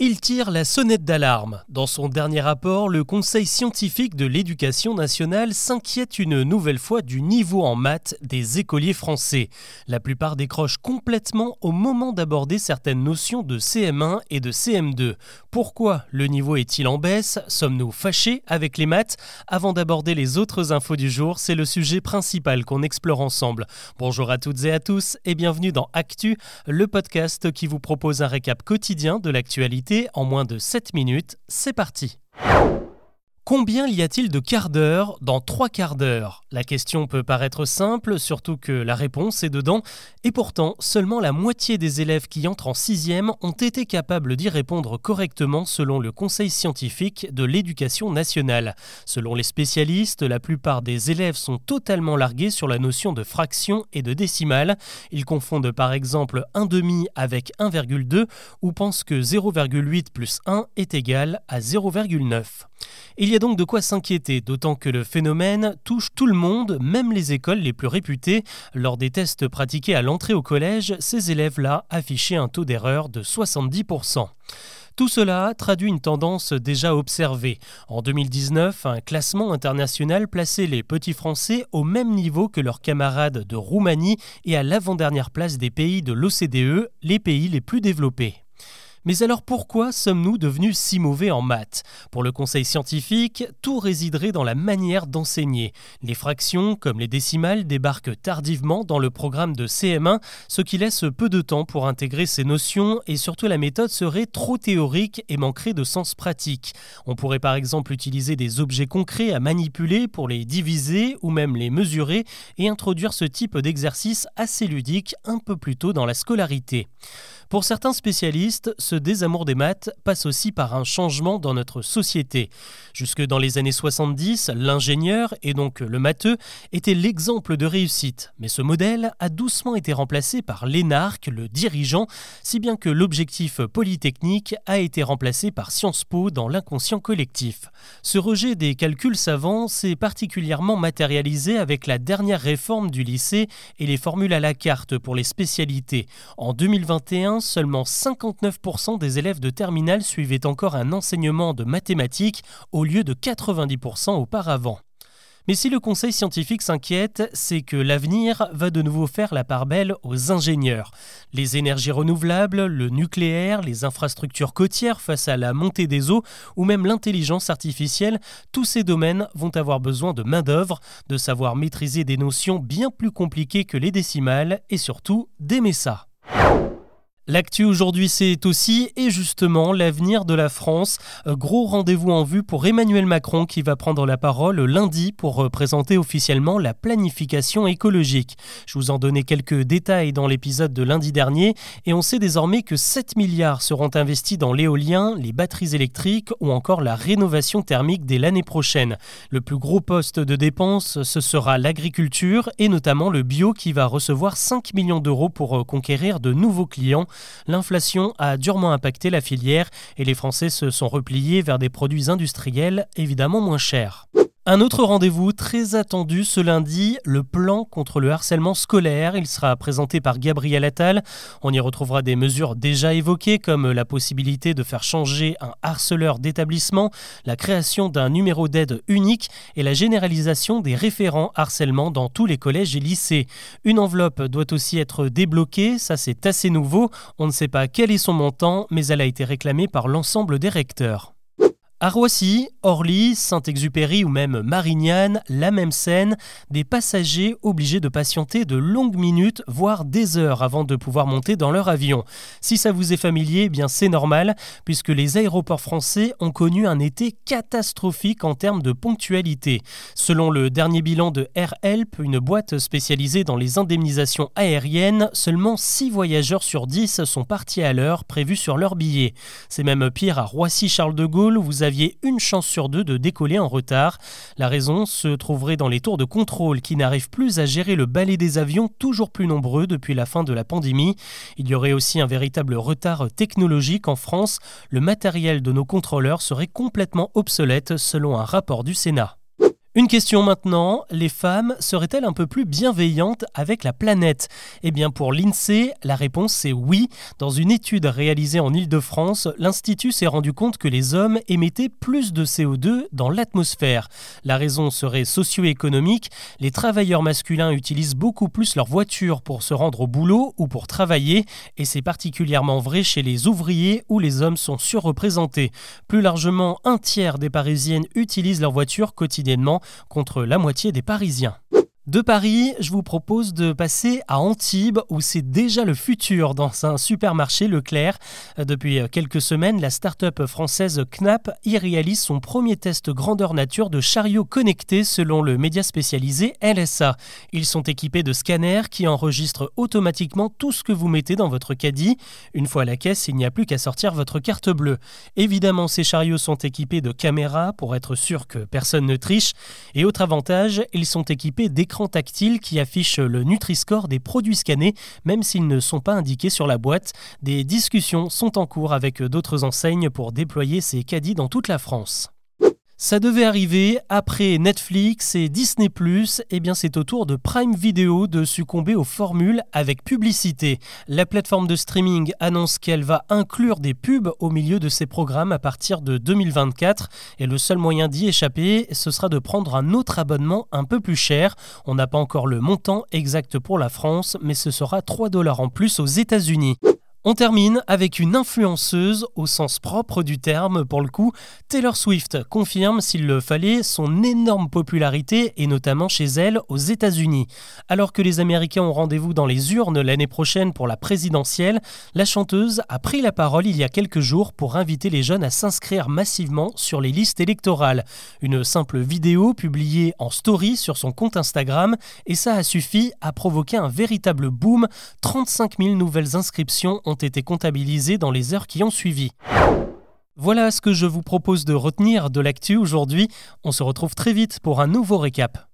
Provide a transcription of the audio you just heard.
Il tire la sonnette d'alarme. Dans son dernier rapport, le Conseil scientifique de l'éducation nationale s'inquiète une nouvelle fois du niveau en maths des écoliers français. La plupart décrochent complètement au moment d'aborder certaines notions de CM1 et de CM2. Pourquoi le niveau est-il en baisse? Sommes-nous fâchés avec les maths? Avant d'aborder les autres infos du jour, c'est le sujet principal qu'on explore ensemble. Bonjour à toutes et à tous et bienvenue dans Actu, le podcast qui vous propose un récap quotidien de l'actualité en moins de 7 minutes. C'est parti Combien y a-t-il de quarts d'heure dans trois quarts d'heure? La question peut paraître simple, surtout que la réponse est dedans, et pourtant seulement la moitié des élèves qui entrent en sixième ont été capables d'y répondre correctement selon le Conseil scientifique de l'éducation nationale. Selon les spécialistes, la plupart des élèves sont totalement largués sur la notion de fraction et de décimale. Ils confondent par exemple un demi avec 1,2 ou pensent que 0,8 plus 1 est égal à 0,9. Il y a donc de quoi s'inquiéter, d'autant que le phénomène touche tout le monde, même les écoles les plus réputées. Lors des tests pratiqués à l'entrée au collège, ces élèves-là affichaient un taux d'erreur de 70%. Tout cela traduit une tendance déjà observée. En 2019, un classement international plaçait les petits Français au même niveau que leurs camarades de Roumanie et à l'avant-dernière place des pays de l'OCDE, les pays les plus développés. Mais alors pourquoi sommes-nous devenus si mauvais en maths? Pour le conseil scientifique, tout résiderait dans la manière d'enseigner. Les fractions, comme les décimales, débarquent tardivement dans le programme de CM1, ce qui laisse peu de temps pour intégrer ces notions et surtout la méthode serait trop théorique et manquerait de sens pratique. On pourrait par exemple utiliser des objets concrets à manipuler pour les diviser ou même les mesurer et introduire ce type d'exercice assez ludique un peu plus tôt dans la scolarité. Pour certains spécialistes, ce désamour des maths passe aussi par un changement dans notre société. Jusque dans les années 70, l'ingénieur, et donc le matheux, était l'exemple de réussite. Mais ce modèle a doucement été remplacé par l'énarque, le dirigeant, si bien que l'objectif polytechnique a été remplacé par Sciences Po dans l'inconscient collectif. Ce rejet des calculs savants s'est particulièrement matérialisé avec la dernière réforme du lycée et les formules à la carte pour les spécialités. En 2021, seulement 59% des élèves de terminale suivaient encore un enseignement de mathématiques au lieu de 90% auparavant. Mais si le conseil scientifique s'inquiète, c'est que l'avenir va de nouveau faire la part belle aux ingénieurs. Les énergies renouvelables, le nucléaire, les infrastructures côtières face à la montée des eaux ou même l'intelligence artificielle, tous ces domaines vont avoir besoin de main-d'œuvre, de savoir maîtriser des notions bien plus compliquées que les décimales et surtout d'aimer ça. L'actu aujourd'hui, c'est aussi et justement l'avenir de la France. Euh, gros rendez-vous en vue pour Emmanuel Macron qui va prendre la parole lundi pour euh, présenter officiellement la planification écologique. Je vous en donnais quelques détails dans l'épisode de lundi dernier et on sait désormais que 7 milliards seront investis dans l'éolien, les batteries électriques ou encore la rénovation thermique dès l'année prochaine. Le plus gros poste de dépenses, ce sera l'agriculture et notamment le bio qui va recevoir 5 millions d'euros pour euh, conquérir de nouveaux clients. L'inflation a durement impacté la filière et les Français se sont repliés vers des produits industriels évidemment moins chers. Un autre rendez-vous très attendu ce lundi, le plan contre le harcèlement scolaire. Il sera présenté par Gabriel Attal. On y retrouvera des mesures déjà évoquées comme la possibilité de faire changer un harceleur d'établissement, la création d'un numéro d'aide unique et la généralisation des référents harcèlement dans tous les collèges et lycées. Une enveloppe doit aussi être débloquée, ça c'est assez nouveau. On ne sait pas quel est son montant, mais elle a été réclamée par l'ensemble des recteurs. À Roissy, Orly, Saint-Exupéry ou même Marignane, la même scène, des passagers obligés de patienter de longues minutes, voire des heures avant de pouvoir monter dans leur avion. Si ça vous est familier, eh bien c'est normal, puisque les aéroports français ont connu un été catastrophique en termes de ponctualité. Selon le dernier bilan de AirHelp, une boîte spécialisée dans les indemnisations aériennes, seulement 6 voyageurs sur 10 sont partis à l'heure prévue sur leur billet. C'est même pire à Roissy-Charles de Gaulle, où vous aviez une chance sur deux de décoller en retard. La raison se trouverait dans les tours de contrôle qui n'arrivent plus à gérer le balai des avions toujours plus nombreux depuis la fin de la pandémie. Il y aurait aussi un véritable retard technologique en France. Le matériel de nos contrôleurs serait complètement obsolète selon un rapport du Sénat. Une question maintenant, les femmes seraient-elles un peu plus bienveillantes avec la planète? Eh bien pour l'INSEE, la réponse c'est oui. Dans une étude réalisée en Île-de-France, l'Institut s'est rendu compte que les hommes émettaient plus de CO2 dans l'atmosphère. La raison serait socio-économique, les travailleurs masculins utilisent beaucoup plus leur voiture pour se rendre au boulot ou pour travailler, et c'est particulièrement vrai chez les ouvriers où les hommes sont surreprésentés. Plus largement, un tiers des Parisiennes utilisent leur voiture quotidiennement contre la moitié des Parisiens. De Paris, je vous propose de passer à Antibes où c'est déjà le futur dans un supermarché Leclerc. Depuis quelques semaines, la start-up française Knapp y réalise son premier test grandeur nature de chariot connecté selon le média spécialisé LSA. Ils sont équipés de scanners qui enregistrent automatiquement tout ce que vous mettez dans votre caddie. Une fois à la caisse, il n'y a plus qu'à sortir votre carte bleue. Évidemment, ces chariots sont équipés de caméras pour être sûr que personne ne triche. Et autre avantage, ils sont équipés d'écrans tactile qui affiche le Nutri-Score des produits scannés, même s'ils ne sont pas indiqués sur la boîte. Des discussions sont en cours avec d'autres enseignes pour déployer ces caddies dans toute la France. Ça devait arriver après Netflix et Disney ⁇ et eh bien c'est au tour de Prime Video de succomber aux formules avec publicité. La plateforme de streaming annonce qu'elle va inclure des pubs au milieu de ses programmes à partir de 2024 et le seul moyen d'y échapper, ce sera de prendre un autre abonnement un peu plus cher. On n'a pas encore le montant exact pour la France, mais ce sera 3 dollars en plus aux États-Unis. On termine avec une influenceuse au sens propre du terme pour le coup. Taylor Swift confirme, s'il le fallait, son énorme popularité et notamment chez elle aux États-Unis. Alors que les Américains ont rendez-vous dans les urnes l'année prochaine pour la présidentielle, la chanteuse a pris la parole il y a quelques jours pour inviter les jeunes à s'inscrire massivement sur les listes électorales. Une simple vidéo publiée en story sur son compte Instagram et ça a suffi à provoquer un véritable boom. 35 000 nouvelles inscriptions ont été comptabilisés dans les heures qui ont suivi. Voilà ce que je vous propose de retenir de l'actu aujourd'hui. On se retrouve très vite pour un nouveau récap.